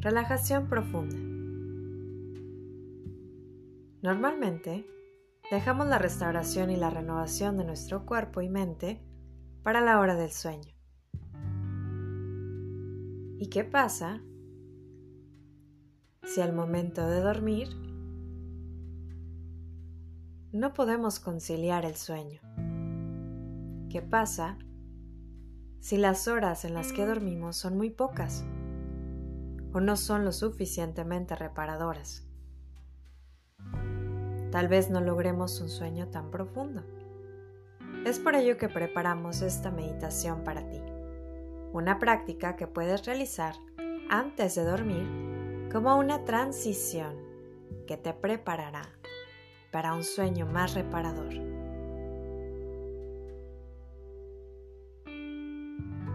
Relajación profunda. Normalmente, dejamos la restauración y la renovación de nuestro cuerpo y mente para la hora del sueño. ¿Y qué pasa si al momento de dormir no podemos conciliar el sueño? ¿Qué pasa si las horas en las que dormimos son muy pocas o no son lo suficientemente reparadoras? Tal vez no logremos un sueño tan profundo. Es por ello que preparamos esta meditación para ti, una práctica que puedes realizar antes de dormir como una transición que te preparará para un sueño más reparador.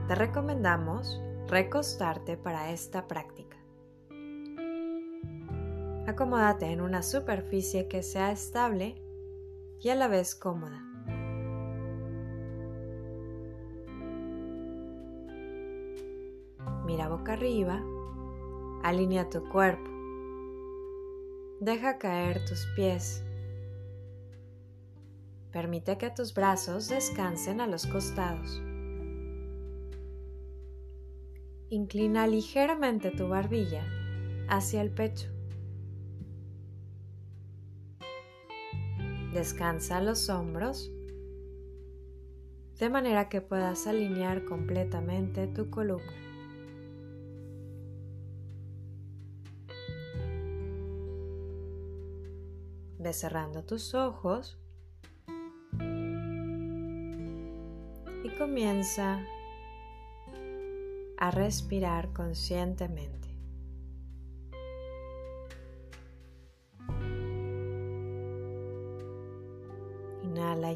Te recomendamos recostarte para esta práctica. Acomódate en una superficie que sea estable y a la vez cómoda. Mira boca arriba, alinea tu cuerpo, deja caer tus pies, permite que tus brazos descansen a los costados. Inclina ligeramente tu barbilla hacia el pecho. Descansa los hombros de manera que puedas alinear completamente tu columna. Ve cerrando tus ojos y comienza a respirar conscientemente.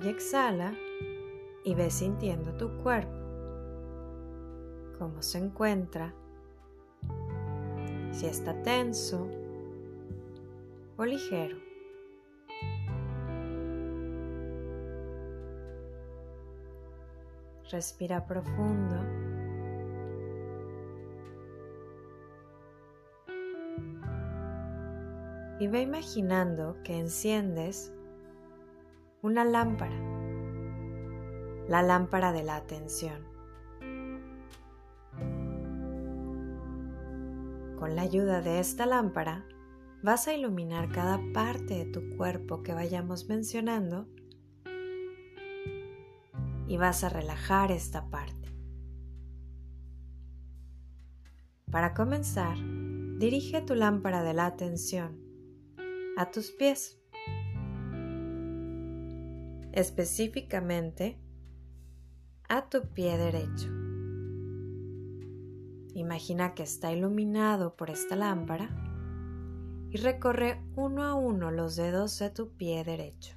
Y exhala y ve sintiendo tu cuerpo, cómo se encuentra, si está tenso o ligero. Respira profundo. y ve imaginando que enciendes una lámpara, la lámpara de la atención. Con la ayuda de esta lámpara vas a iluminar cada parte de tu cuerpo que vayamos mencionando y vas a relajar esta parte. Para comenzar, dirige tu lámpara de la atención a tus pies. Específicamente a tu pie derecho. Imagina que está iluminado por esta lámpara y recorre uno a uno los dedos de tu pie derecho.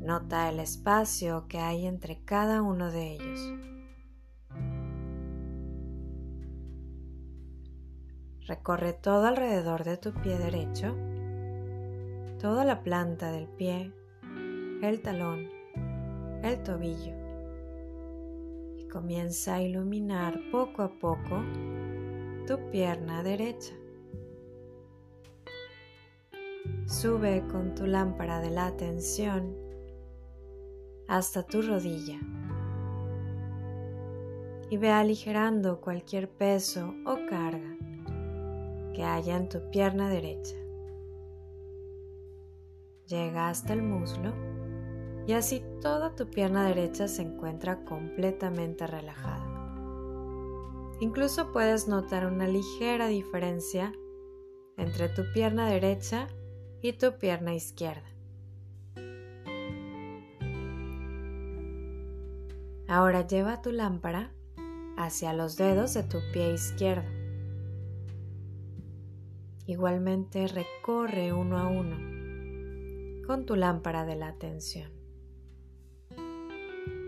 Nota el espacio que hay entre cada uno de ellos. Recorre todo alrededor de tu pie derecho, toda la planta del pie, el talón, el tobillo y comienza a iluminar poco a poco tu pierna derecha. Sube con tu lámpara de la atención hasta tu rodilla y ve aligerando cualquier peso o carga que haya en tu pierna derecha. Llega hasta el muslo y así toda tu pierna derecha se encuentra completamente relajada. Incluso puedes notar una ligera diferencia entre tu pierna derecha y tu pierna izquierda. Ahora lleva tu lámpara hacia los dedos de tu pie izquierdo. Igualmente recorre uno a uno con tu lámpara de la atención.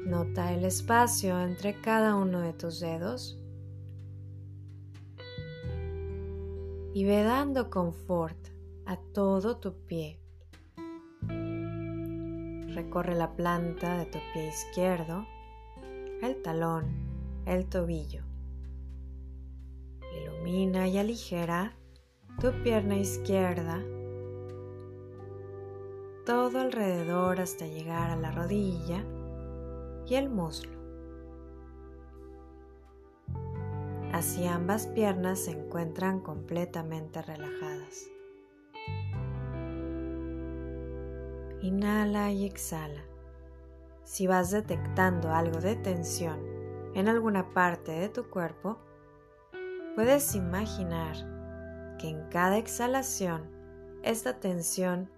Nota el espacio entre cada uno de tus dedos. Y ve dando confort a todo tu pie. Recorre la planta de tu pie izquierdo, el talón, el tobillo. Camina y aligera tu pierna izquierda. Todo alrededor hasta llegar a la rodilla y el muslo. Así ambas piernas se encuentran completamente relajadas. Inhala y exhala. Si vas detectando algo de tensión en alguna parte de tu cuerpo, puedes imaginar que en cada exhalación esta tensión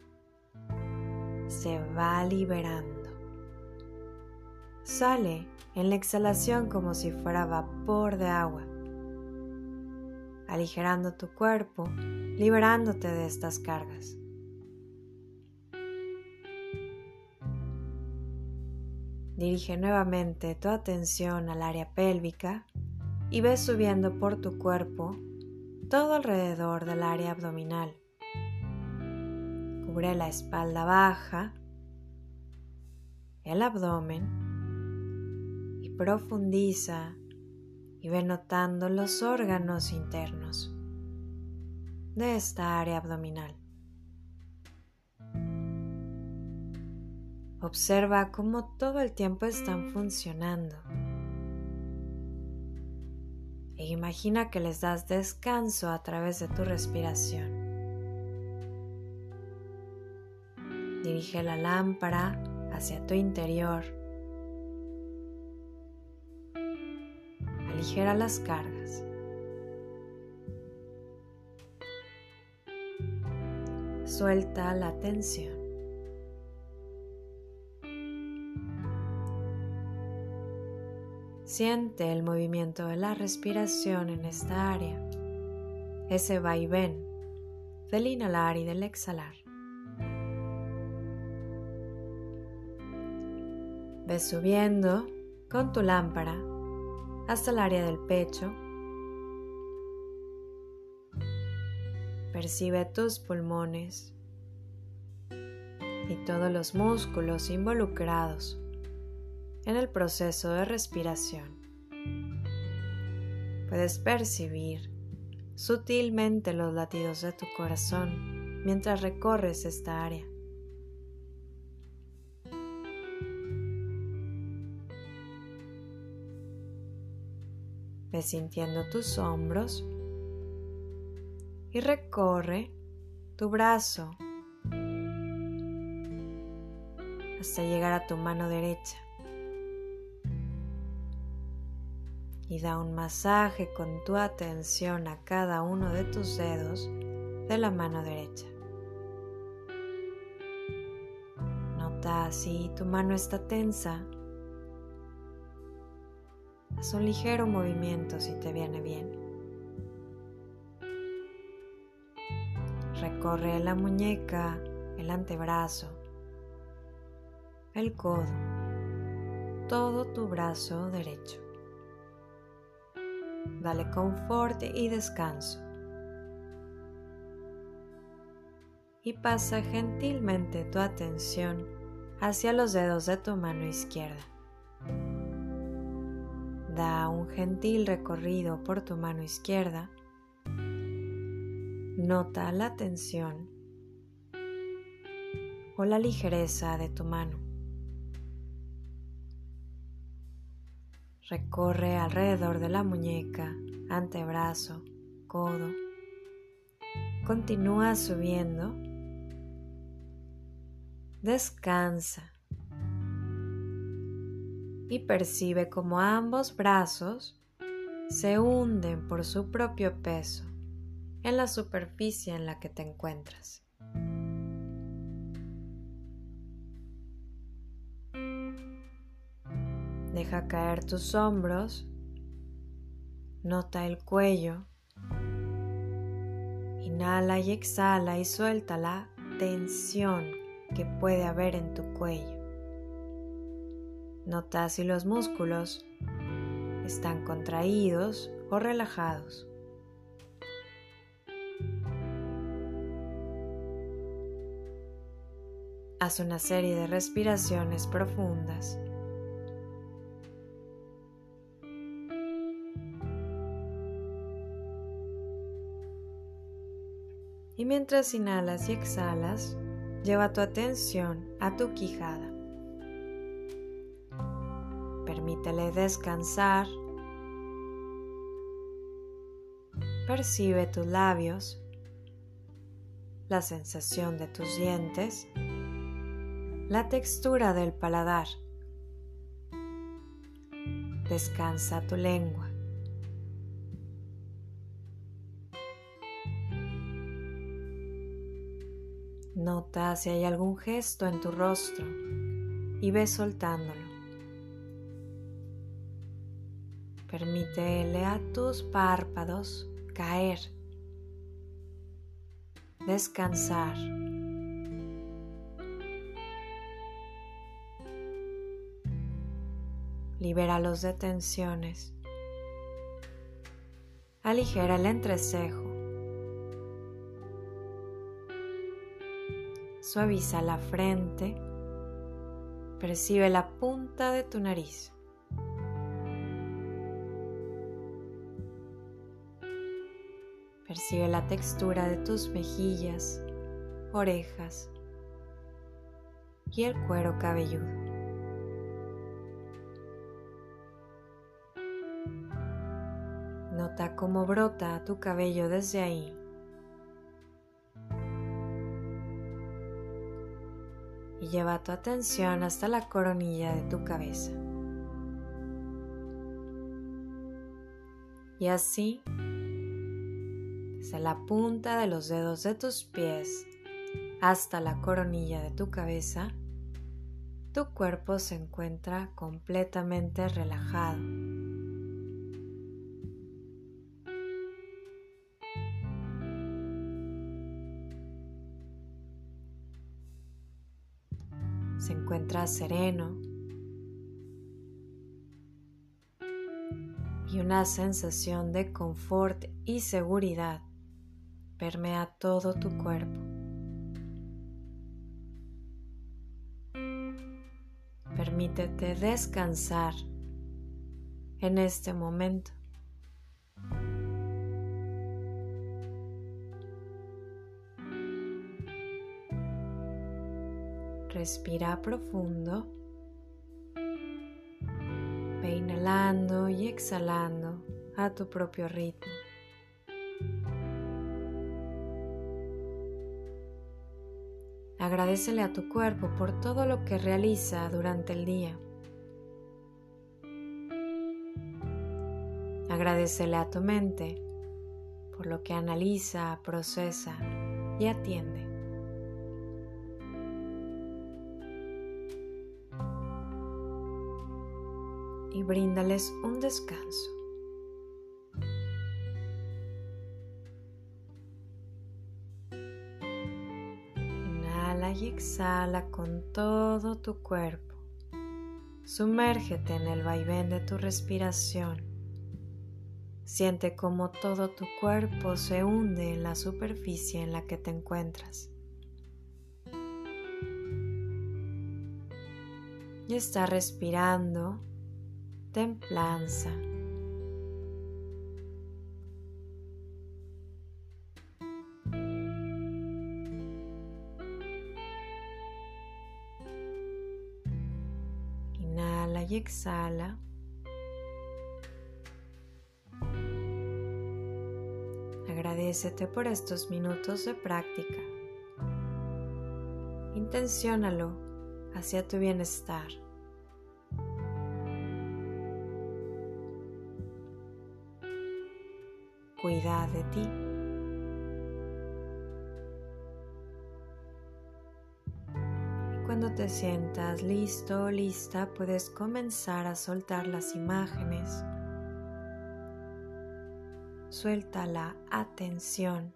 se va liberando. Sale en la exhalación como si fuera vapor de agua, aligerando tu cuerpo, liberándote de estas cargas. Dirige nuevamente tu atención al área pélvica y ves subiendo por tu cuerpo todo alrededor del área abdominal. Cubre la espalda baja, el abdomen profundiza y ve notando los órganos internos de esta área abdominal. Observa cómo todo el tiempo están funcionando. E imagina que les das descanso a través de tu respiración. Dirige la lámpara hacia tu interior. Aligera las cargas. Suelta la tensión. Siente el movimiento de la respiración en esta área, ese vaivén del inhalar y del exhalar. Ve subiendo con tu lámpara hasta el área del pecho. Percibe tus pulmones y todos los músculos involucrados en el proceso de respiración. Puedes percibir sutilmente los latidos de tu corazón mientras recorres esta área. Sintiendo tus hombros y recorre tu brazo hasta llegar a tu mano derecha. y da un masaje con tu atención a cada uno de tus dedos de la mano derecha. Nota si tu mano está tensa. Haz un ligero movimiento si te viene bien. Recorre la muñeca, el antebrazo, el codo, todo tu brazo derecho. Dale confort y descanso. Y pasa gentilmente tu atención hacia los dedos de tu mano izquierda. Da un gentil recorrido por tu mano izquierda. Nota la tensión o la ligereza de tu mano. Recorre alrededor de la muñeca, antebrazo, codo. Continúa subiendo. Descansa. Y percibe como ambos brazos se hunden por su propio peso en la superficie en la que te encuentras. Deja caer tus hombros. Nota el cuello. Inhala y exhala y suelta la tensión que puede haber en tu cuello. Nota si los músculos están contraídos o relajados. Haz una serie de respiraciones profundas. mientras inhalas y exhalas, lleva tu atención a tu quijada. Permítele descansar. Percibe tus labios, la sensación de tus dientes, la textura del paladar. Descansa tu lengua. Nota si hay algún gesto en tu rostro y ve soltándolo. Permítele a tus párpados caer, descansar. Libéralos de tensiones. Aligera el entrecejo. Suaviza la frente. Percibe la punta de tu nariz. Percibe la textura de tus mejillas, orejas y el cuero cabelludo. Nota cómo brota tu cabello desde ahí. Y lleva tu atención hasta la coronilla de tu cabeza. Y así, la punta de los dedos de tus pies hasta la coronilla de tu cabeza, tu cuerpo se encuentra completamente relajado. se encuentra sereno y una sensación de confort y seguridad permea todo tu cuerpo. Permítete descansar en este momento. Respira profundo. Inhalando y exhalando a tu propio ritmo. Agradecele a tu cuerpo por todo lo que realiza durante el día. Agradecele a tu mente por lo que analiza, procesa y atiende. y bríndales un descanso. Exhala con todo tu cuerpo. Sumérgete en el vaivén de tu respiración. Siente como todo tu cuerpo se hunde en la superficie en la que te encuentras. Y está respirando templanza. Exhala. Agradecete por estos minutos de práctica. Intenciónalo hacia tu bienestar. cuida de ti. Te sientas listo o lista, puedes comenzar a soltar las imágenes. Suelta la atención.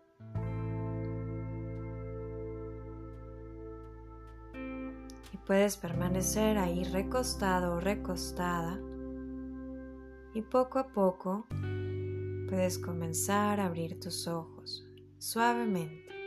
Y puedes permanecer ahí recostado o recostada. Y poco a poco puedes comenzar a abrir tus ojos suavemente.